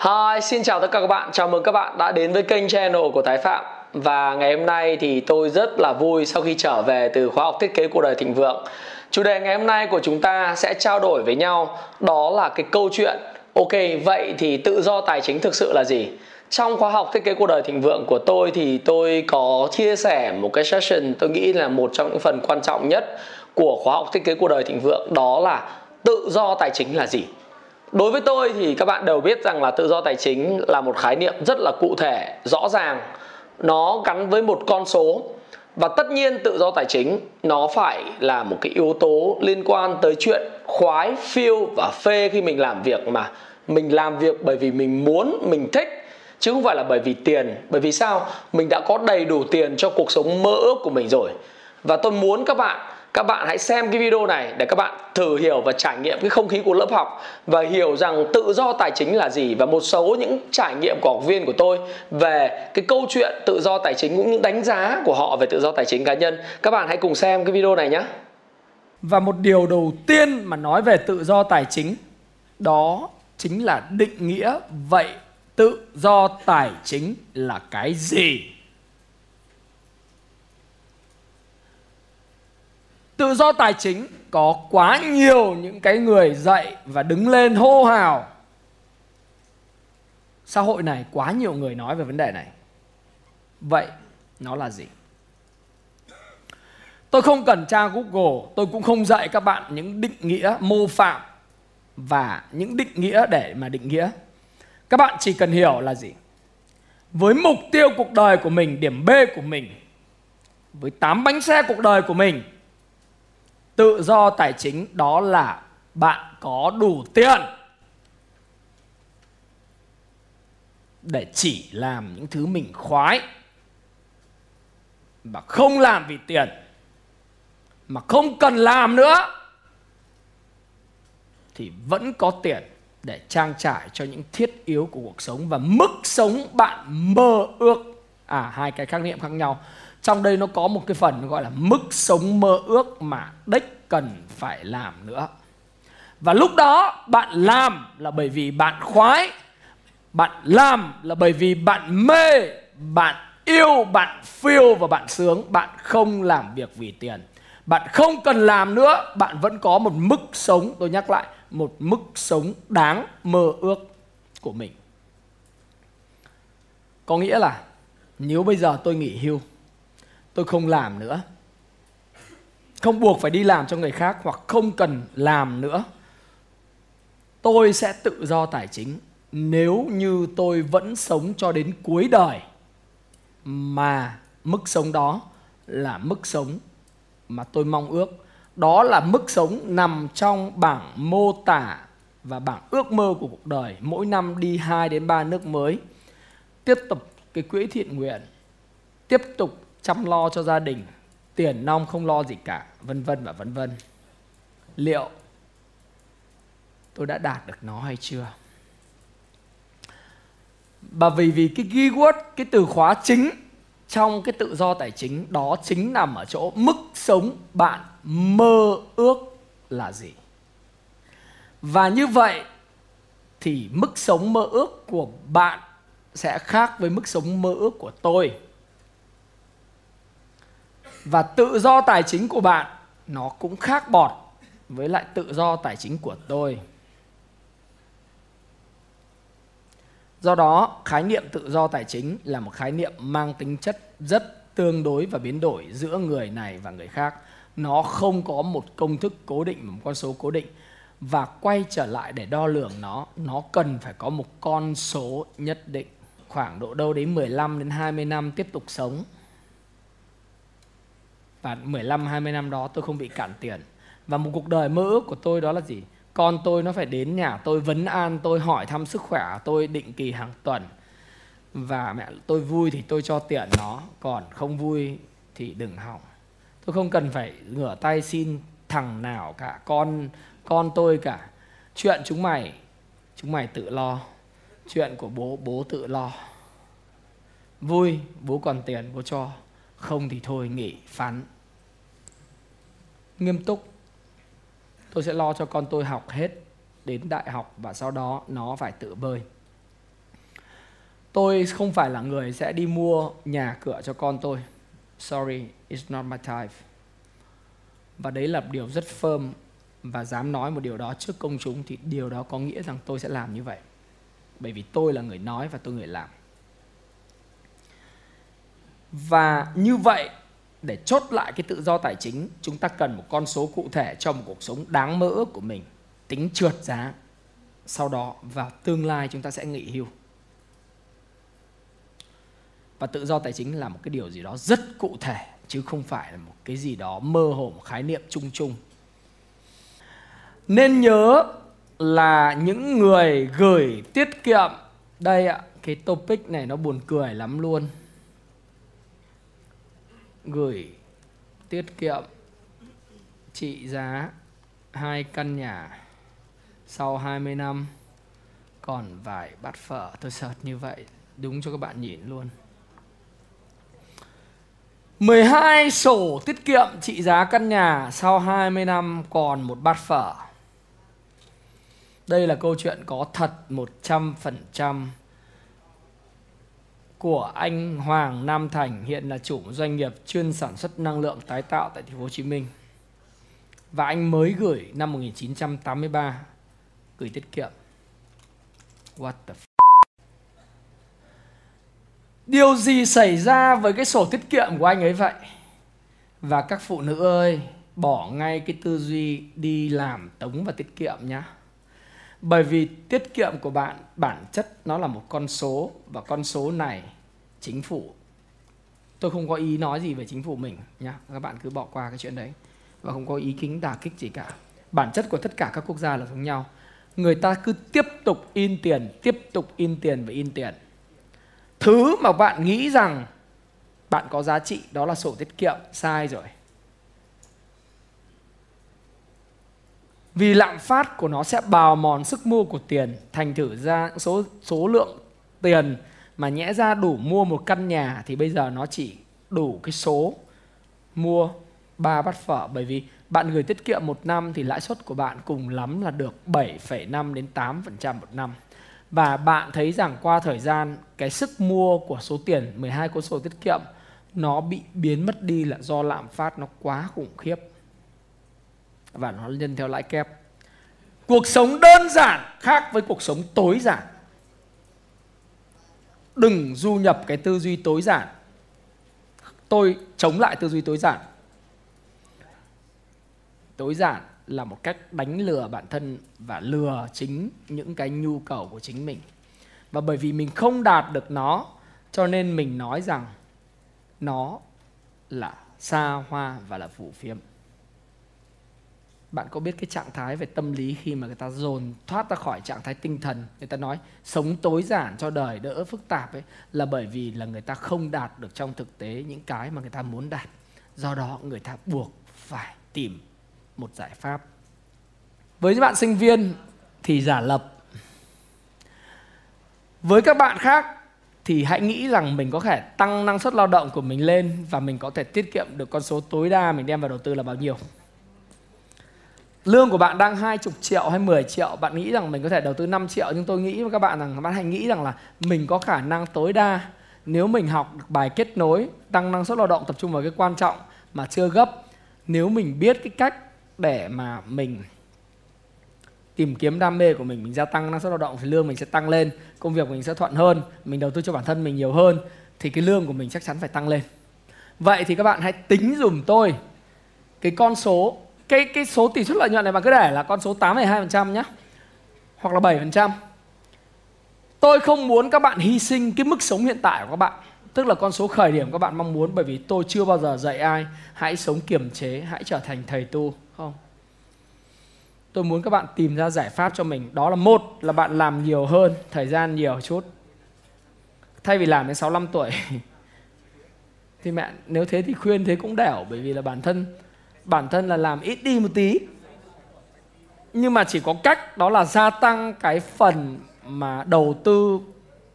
Hi, xin chào tất cả các bạn. Chào mừng các bạn đã đến với kênh channel của Thái Phạm. Và ngày hôm nay thì tôi rất là vui sau khi trở về từ khóa học thiết kế cuộc đời thịnh vượng. Chủ đề ngày hôm nay của chúng ta sẽ trao đổi với nhau đó là cái câu chuyện Ok, vậy thì tự do tài chính thực sự là gì? Trong khóa học thiết kế cuộc đời thịnh vượng của tôi thì tôi có chia sẻ một cái session tôi nghĩ là một trong những phần quan trọng nhất của khóa học thiết kế cuộc đời thịnh vượng đó là tự do tài chính là gì? Đối với tôi thì các bạn đều biết rằng là tự do tài chính là một khái niệm rất là cụ thể, rõ ràng. Nó gắn với một con số. Và tất nhiên tự do tài chính nó phải là một cái yếu tố liên quan tới chuyện khoái, phiêu và phê khi mình làm việc mà. Mình làm việc bởi vì mình muốn, mình thích, chứ không phải là bởi vì tiền. Bởi vì sao? Mình đã có đầy đủ tiền cho cuộc sống mơ ước của mình rồi. Và tôi muốn các bạn các bạn hãy xem cái video này để các bạn thử hiểu và trải nghiệm cái không khí của lớp học và hiểu rằng tự do tài chính là gì và một số những trải nghiệm của học viên của tôi về cái câu chuyện tự do tài chính cũng như đánh giá của họ về tự do tài chính cá nhân các bạn hãy cùng xem cái video này nhé Và một điều đầu tiên mà nói về tự do tài chính, đó chính là định nghĩa vậy tự do tài chính là cái gì? Tự do tài chính có quá nhiều những cái người dậy và đứng lên hô hào. Xã hội này quá nhiều người nói về vấn đề này. Vậy nó là gì? Tôi không cần tra Google, tôi cũng không dạy các bạn những định nghĩa mô phạm và những định nghĩa để mà định nghĩa. Các bạn chỉ cần hiểu là gì? Với mục tiêu cuộc đời của mình, điểm B của mình, với tám bánh xe cuộc đời của mình tự do tài chính đó là bạn có đủ tiền để chỉ làm những thứ mình khoái mà không làm vì tiền, mà không cần làm nữa, thì vẫn có tiền để trang trải cho những thiết yếu của cuộc sống và mức sống bạn mơ ước. À hai cái khái niệm khác nhau trong đây nó có một cái phần gọi là mức sống mơ ước mà đích cần phải làm nữa. Và lúc đó bạn làm là bởi vì bạn khoái, bạn làm là bởi vì bạn mê, bạn yêu, bạn phiêu và bạn sướng. Bạn không làm việc vì tiền. Bạn không cần làm nữa, bạn vẫn có một mức sống, tôi nhắc lại, một mức sống đáng mơ ước của mình. Có nghĩa là nếu bây giờ tôi nghỉ hưu tôi không làm nữa. Không buộc phải đi làm cho người khác hoặc không cần làm nữa. Tôi sẽ tự do tài chính nếu như tôi vẫn sống cho đến cuối đời. Mà mức sống đó là mức sống mà tôi mong ước. Đó là mức sống nằm trong bảng mô tả và bảng ước mơ của cuộc đời. Mỗi năm đi 2 đến 3 nước mới. Tiếp tục cái quỹ thiện nguyện. Tiếp tục chăm lo cho gia đình, tiền nong không lo gì cả, vân vân và vân vân. Liệu tôi đã đạt được nó hay chưa? Và vì vì cái keyword, cái từ khóa chính trong cái tự do tài chính, đó chính nằm ở chỗ mức sống bạn mơ ước là gì? Và như vậy thì mức sống mơ ước của bạn sẽ khác với mức sống mơ ước của tôi và tự do tài chính của bạn, nó cũng khác bọt với lại tự do tài chính của tôi. Do đó, khái niệm tự do tài chính là một khái niệm mang tính chất rất tương đối và biến đổi giữa người này và người khác. Nó không có một công thức cố định một con số cố định. Và quay trở lại để đo lường nó nó cần phải có một con số nhất định. Khoảng độ đâu đến 15 đến 20 năm tiếp tục sống và 15 20 năm đó tôi không bị cản tiền. Và một cuộc đời mơ ước của tôi đó là gì? Con tôi nó phải đến nhà tôi vấn an, tôi hỏi thăm sức khỏe, tôi định kỳ hàng tuần. Và mẹ, tôi vui thì tôi cho tiền nó, còn không vui thì đừng hỏng. Tôi không cần phải ngửa tay xin thằng nào cả. Con con tôi cả. Chuyện chúng mày chúng mày tự lo. Chuyện của bố bố tự lo. Vui, bố còn tiền, bố cho không thì thôi, nghỉ, phán. Nghiêm túc. Tôi sẽ lo cho con tôi học hết, đến đại học và sau đó nó phải tự bơi. Tôi không phải là người sẽ đi mua nhà cửa cho con tôi. Sorry, it's not my type. Và đấy là điều rất firm và dám nói một điều đó trước công chúng thì điều đó có nghĩa rằng tôi sẽ làm như vậy. Bởi vì tôi là người nói và tôi người làm và như vậy, để chốt lại cái tự do tài chính, chúng ta cần một con số cụ thể cho một cuộc sống đáng mơ ước của mình, tính trượt giá. Sau đó, vào tương lai chúng ta sẽ nghỉ hưu. Và tự do tài chính là một cái điều gì đó rất cụ thể, chứ không phải là một cái gì đó mơ hồ, một khái niệm chung chung. Nên nhớ là những người gửi tiết kiệm, đây ạ, cái topic này nó buồn cười lắm luôn gửi tiết kiệm trị giá hai căn nhà sau 20 năm, còn vài bát phở. Tôi sợ như vậy, đúng cho các bạn nhìn luôn. 12 sổ tiết kiệm trị giá căn nhà sau 20 năm, còn một bát phở. Đây là câu chuyện có thật 100% của anh Hoàng Nam Thành hiện là chủ doanh nghiệp chuyên sản xuất năng lượng tái tạo tại thành phố Hồ Chí Minh. Và anh mới gửi năm 1983 gửi tiết kiệm. What the f- Điều gì xảy ra với cái sổ tiết kiệm của anh ấy vậy? Và các phụ nữ ơi, bỏ ngay cái tư duy đi làm tống và tiết kiệm nhé. Bởi vì tiết kiệm của bạn, bản chất nó là một con số và con số này chính phủ. Tôi không có ý nói gì về chính phủ mình nhá, các bạn cứ bỏ qua cái chuyện đấy và không có ý kính đả kích gì cả. Bản chất của tất cả các quốc gia là giống nhau. Người ta cứ tiếp tục in tiền, tiếp tục in tiền và in tiền. Thứ mà bạn nghĩ rằng bạn có giá trị đó là sổ tiết kiệm, sai rồi. Vì lạm phát của nó sẽ bào mòn sức mua của tiền thành thử ra số số lượng tiền mà nhẽ ra đủ mua một căn nhà thì bây giờ nó chỉ đủ cái số mua ba bát phở bởi vì bạn gửi tiết kiệm một năm thì lãi suất của bạn cùng lắm là được 7,5 đến 8% một năm. Và bạn thấy rằng qua thời gian cái sức mua của số tiền 12 con số tiết kiệm nó bị biến mất đi là do lạm phát nó quá khủng khiếp. Và nó nhân theo lãi kép. Cuộc sống đơn giản khác với cuộc sống tối giản. Đừng du nhập cái tư duy tối giản. Tôi chống lại tư duy tối giản. Tối giản là một cách đánh lừa bản thân và lừa chính những cái nhu cầu của chính mình. Và bởi vì mình không đạt được nó, cho nên mình nói rằng nó là xa hoa và là phủ phiếm bạn có biết cái trạng thái về tâm lý khi mà người ta dồn thoát ra khỏi trạng thái tinh thần? Người ta nói, sống tối giản cho đời, đỡ phức tạp ấy, là bởi vì là người ta không đạt được trong thực tế những cái mà người ta muốn đạt. Do đó, người ta buộc phải tìm một giải pháp. Với những bạn sinh viên thì giả lập. Với các bạn khác thì hãy nghĩ rằng mình có thể tăng năng suất lao động của mình lên và mình có thể tiết kiệm được con số tối đa mình đem vào đầu tư là bao nhiêu lương của bạn đang 20 triệu hay 10 triệu, bạn nghĩ rằng mình có thể đầu tư 5 triệu, nhưng tôi nghĩ với các bạn rằng các bạn hãy nghĩ rằng là mình có khả năng tối đa, nếu mình học được bài kết nối, tăng năng suất lao động tập trung vào cái quan trọng mà chưa gấp, nếu mình biết cái cách để mà mình tìm kiếm đam mê của mình mình gia tăng năng suất lao động thì lương mình sẽ tăng lên, công việc mình sẽ thuận hơn, mình đầu tư cho bản thân mình nhiều hơn, thì cái lương của mình chắc chắn phải tăng lên. Vậy thì các bạn hãy tính dùm tôi cái con số cái cái số tỷ suất lợi nhuận này bạn cứ để là con số 8,2% nhé hoặc là 7%. Tôi không muốn các bạn hy sinh cái mức sống hiện tại của các bạn Tức là con số khởi điểm các bạn mong muốn Bởi vì tôi chưa bao giờ dạy ai Hãy sống kiềm chế, hãy trở thành thầy tu Không? Tôi muốn các bạn tìm ra giải pháp cho mình. Đó là một là bạn làm nhiều hơn thời gian nhiều chút. Thay vì làm đến 65 tuổi. Thì mẹ nếu thế thì khuyên thế cũng đẻo bởi vì là bản thân bản thân là làm ít đi một tí. Nhưng mà chỉ có cách, đó là gia tăng cái phần mà đầu tư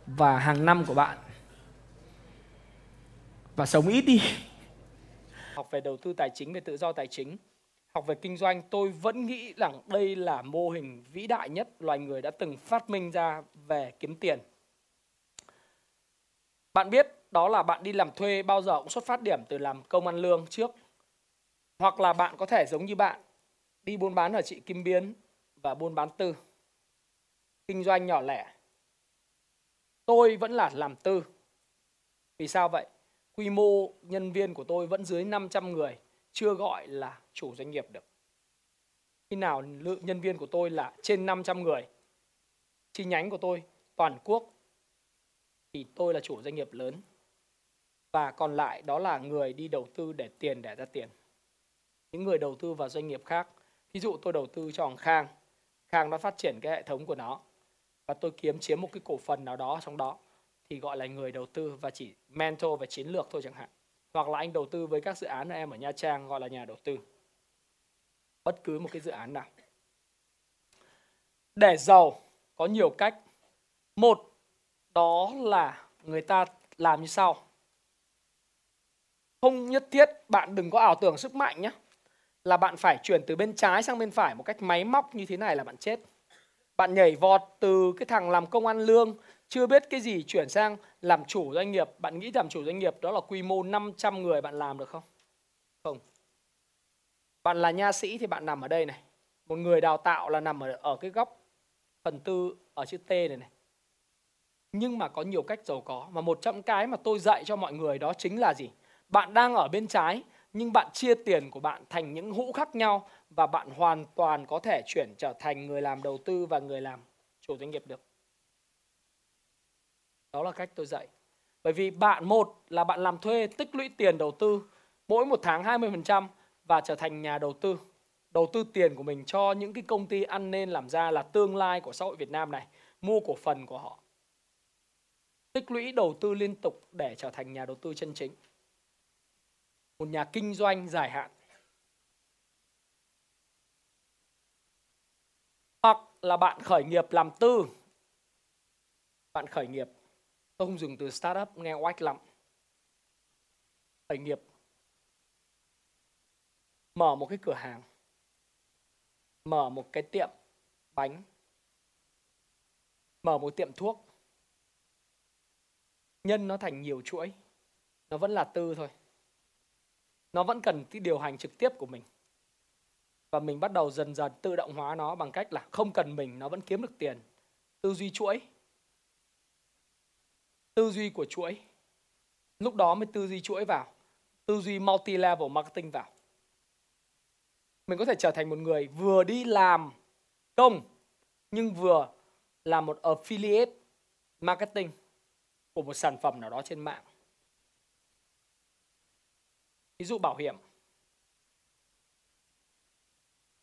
và hàng năm của bạn. Và sống ít đi. Học về đầu tư tài chính, về tự do tài chính, học về kinh doanh, tôi vẫn nghĩ rằng đây là mô hình vĩ đại nhất, loài người đã từng phát minh ra về kiếm tiền. Bạn biết, đó là bạn đi làm thuê, bao giờ cũng xuất phát điểm từ làm công ăn lương trước hoặc là bạn có thể giống như bạn, đi buôn bán ở chị Kim Biến và buôn bán tư. Kinh doanh nhỏ lẻ. Tôi vẫn là làm tư. Vì sao vậy? Quy mô nhân viên của tôi vẫn dưới 500 người, chưa gọi là chủ doanh nghiệp được. Khi nào lượng nhân viên của tôi là trên 500 người, chi nhánh của tôi, toàn quốc, thì tôi là chủ doanh nghiệp lớn. Và còn lại đó là người đi đầu tư để tiền, để ra tiền những người đầu tư vào doanh nghiệp khác. Ví dụ tôi đầu tư cho Hoàng Khang. Khang nó phát triển cái hệ thống của nó. Và tôi kiếm chiếm một cái cổ phần nào đó trong đó, thì gọi là người đầu tư và chỉ mentor và chiến lược thôi chẳng hạn. Hoặc là anh đầu tư với các dự án của em ở Nha Trang, gọi là nhà đầu tư. Bất cứ một cái dự án nào. Để giàu, có nhiều cách. Một, đó là người ta làm như sau. Không nhất thiết bạn đừng có ảo tưởng sức mạnh nhé là bạn phải chuyển từ bên trái sang bên phải một cách máy móc như thế này là bạn chết. Bạn nhảy vọt từ cái thằng làm công ăn lương chưa biết cái gì chuyển sang làm chủ doanh nghiệp. Bạn nghĩ làm chủ doanh nghiệp đó là quy mô 500 người bạn làm được không? Không. Bạn là nha sĩ thì bạn nằm ở đây này. Một người đào tạo là nằm ở, ở cái góc phần tư ở chữ T này này. Nhưng mà có nhiều cách giàu có. Mà một trong cái mà tôi dạy cho mọi người đó chính là gì? Bạn đang ở bên trái nhưng bạn chia tiền của bạn thành những hũ khác nhau và bạn hoàn toàn có thể chuyển trở thành người làm đầu tư và người làm chủ doanh nghiệp được. Đó là cách tôi dạy. Bởi vì bạn một là bạn làm thuê tích lũy tiền đầu tư mỗi một tháng 20% và trở thành nhà đầu tư. Đầu tư tiền của mình cho những cái công ty ăn nên làm ra là tương lai của xã hội Việt Nam này, mua cổ phần của họ. Tích lũy đầu tư liên tục để trở thành nhà đầu tư chân chính một nhà kinh doanh dài hạn. Hoặc là bạn khởi nghiệp làm tư. Bạn khởi nghiệp. Tôi không dùng từ startup, nghe oách lắm. Khởi nghiệp. Mở một cái cửa hàng. Mở một cái tiệm bánh. Mở một tiệm thuốc. Nhân nó thành nhiều chuỗi. Nó vẫn là tư thôi nó vẫn cần cái điều hành trực tiếp của mình. Và mình bắt đầu dần dần tự động hóa nó bằng cách là không cần mình, nó vẫn kiếm được tiền. Tư duy chuỗi. Tư duy của chuỗi. Lúc đó mới tư duy chuỗi vào. Tư duy multi level marketing vào. Mình có thể trở thành một người vừa đi làm công, nhưng vừa là một affiliate marketing của một sản phẩm nào đó trên mạng ví dụ bảo hiểm.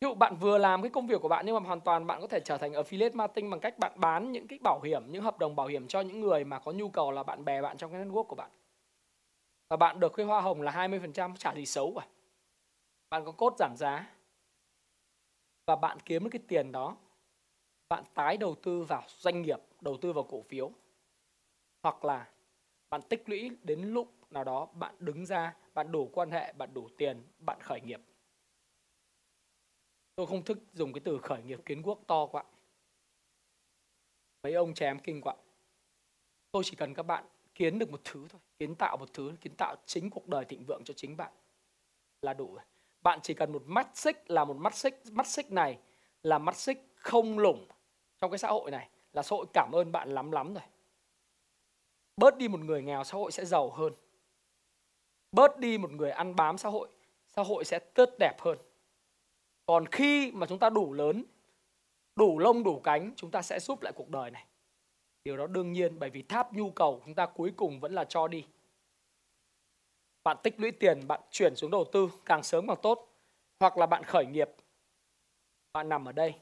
Ví dụ bạn vừa làm cái công việc của bạn nhưng mà hoàn toàn bạn có thể trở thành affiliate marketing bằng cách bạn bán những cái bảo hiểm, những hợp đồng bảo hiểm cho những người mà có nhu cầu là bạn bè bạn trong cái network của bạn. Và bạn được cái hoa hồng là 20% trả gì xấu cả. Bạn có cốt giảm giá. Và bạn kiếm được cái tiền đó. Bạn tái đầu tư vào doanh nghiệp, đầu tư vào cổ phiếu. Hoặc là bạn tích lũy đến lúc nào đó bạn đứng ra, bạn đủ quan hệ, bạn đủ tiền, bạn khởi nghiệp. Tôi không thích dùng cái từ khởi nghiệp kiến quốc to quá. Mấy ông chém kinh quá. Tôi chỉ cần các bạn kiến được một thứ thôi, kiến tạo một thứ, kiến tạo chính cuộc đời thịnh vượng cho chính bạn là đủ rồi. Bạn chỉ cần một mắt xích là một mắt xích mắt xích này là mắt xích không lủng trong cái xã hội này, là xã hội cảm ơn bạn lắm lắm rồi bớt đi một người nghèo, xã hội sẽ giàu hơn. Bớt đi một người ăn bám xã hội xã hội sẽ tốt đẹp hơn. Còn khi mà chúng ta đủ lớn, đủ lông, đủ cánh, chúng ta sẽ giúp lại cuộc đời này. Điều đó đương nhiên, bởi vì tháp nhu cầu chúng ta cuối cùng vẫn là cho đi. Bạn tích lũy tiền, bạn chuyển xuống đầu tư, càng sớm càng tốt. Hoặc là bạn khởi nghiệp, bạn nằm ở đây.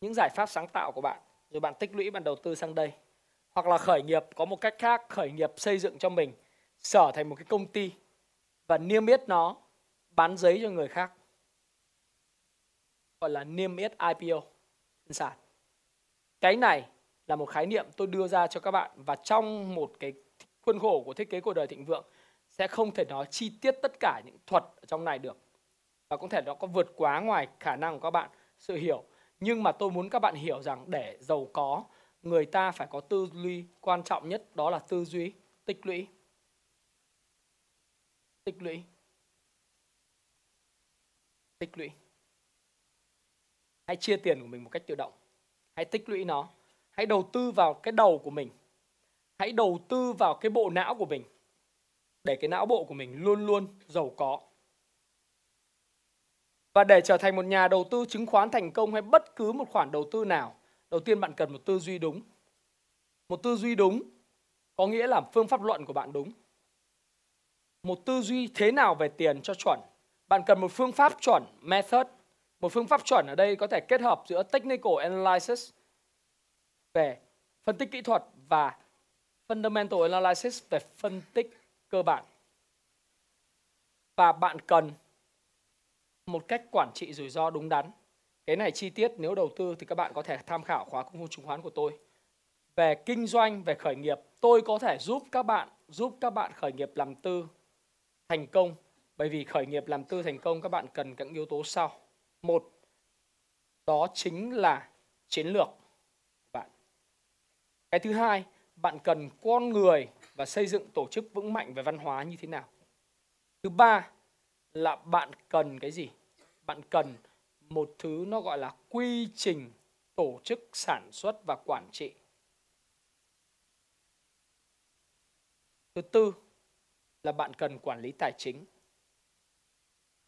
Những giải pháp sáng tạo của bạn, rồi bạn tích lũy, bạn đầu tư sang đây hoặc là khởi nghiệp, có một cách khác, khởi nghiệp xây dựng cho mình, sở thành một cái công ty và niêm yết nó, bán giấy cho người khác. Gọi là niêm yết IPO trên sàn cái này là một khái niệm tôi đưa ra cho các bạn và trong một cái khuôn khổ của thiết kế cuộc đời thịnh vượng sẽ không thể nói chi tiết tất cả những thuật ở trong này được. Và có thể nó có vượt quá ngoài khả năng của các bạn sự hiểu. Nhưng mà tôi muốn các bạn hiểu rằng để giàu có người ta phải có tư duy quan trọng nhất, đó là tư duy tích lũy. Tích lũy. Tích lũy. Hãy chia tiền của mình một cách tự động. Hãy tích lũy nó. Hãy đầu tư vào cái đầu của mình. Hãy đầu tư vào cái bộ não của mình. Để cái não bộ của mình luôn luôn giàu có. Và để trở thành một nhà đầu tư chứng khoán thành công, hay bất cứ một khoản đầu tư nào đầu tiên bạn cần một tư duy đúng. Một tư duy đúng có nghĩa là phương pháp luận của bạn đúng. Một tư duy thế nào về tiền cho chuẩn? Bạn cần một phương pháp chuẩn, method. Một phương pháp chuẩn ở đây có thể kết hợp giữa technical analysis về phân tích kỹ thuật và fundamental analysis về phân tích cơ bản. Và bạn cần một cách quản trị rủi ro đúng đắn cái này chi tiết nếu đầu tư thì các bạn có thể tham khảo khóa công phu chứng khoán của tôi. Về kinh doanh, về khởi nghiệp, tôi có thể giúp các bạn, giúp các bạn khởi nghiệp làm tư thành công. Bởi vì khởi nghiệp làm tư thành công, các bạn cần các yếu tố sau. Một, đó chính là chiến lược bạn. Cái thứ hai, bạn cần con người và xây dựng tổ chức vững mạnh về văn hóa như thế nào. Thứ ba là bạn cần cái gì? Bạn cần một thứ nó gọi là quy trình tổ chức sản xuất và quản trị. Thứ tư là bạn cần quản lý tài chính.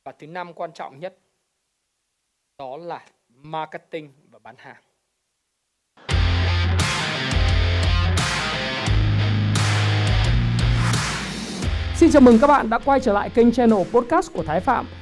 Và thứ năm quan trọng nhất, đó là marketing và bán hàng. Xin chào mừng các bạn đã quay trở lại kênh channel podcast của Thái Phạm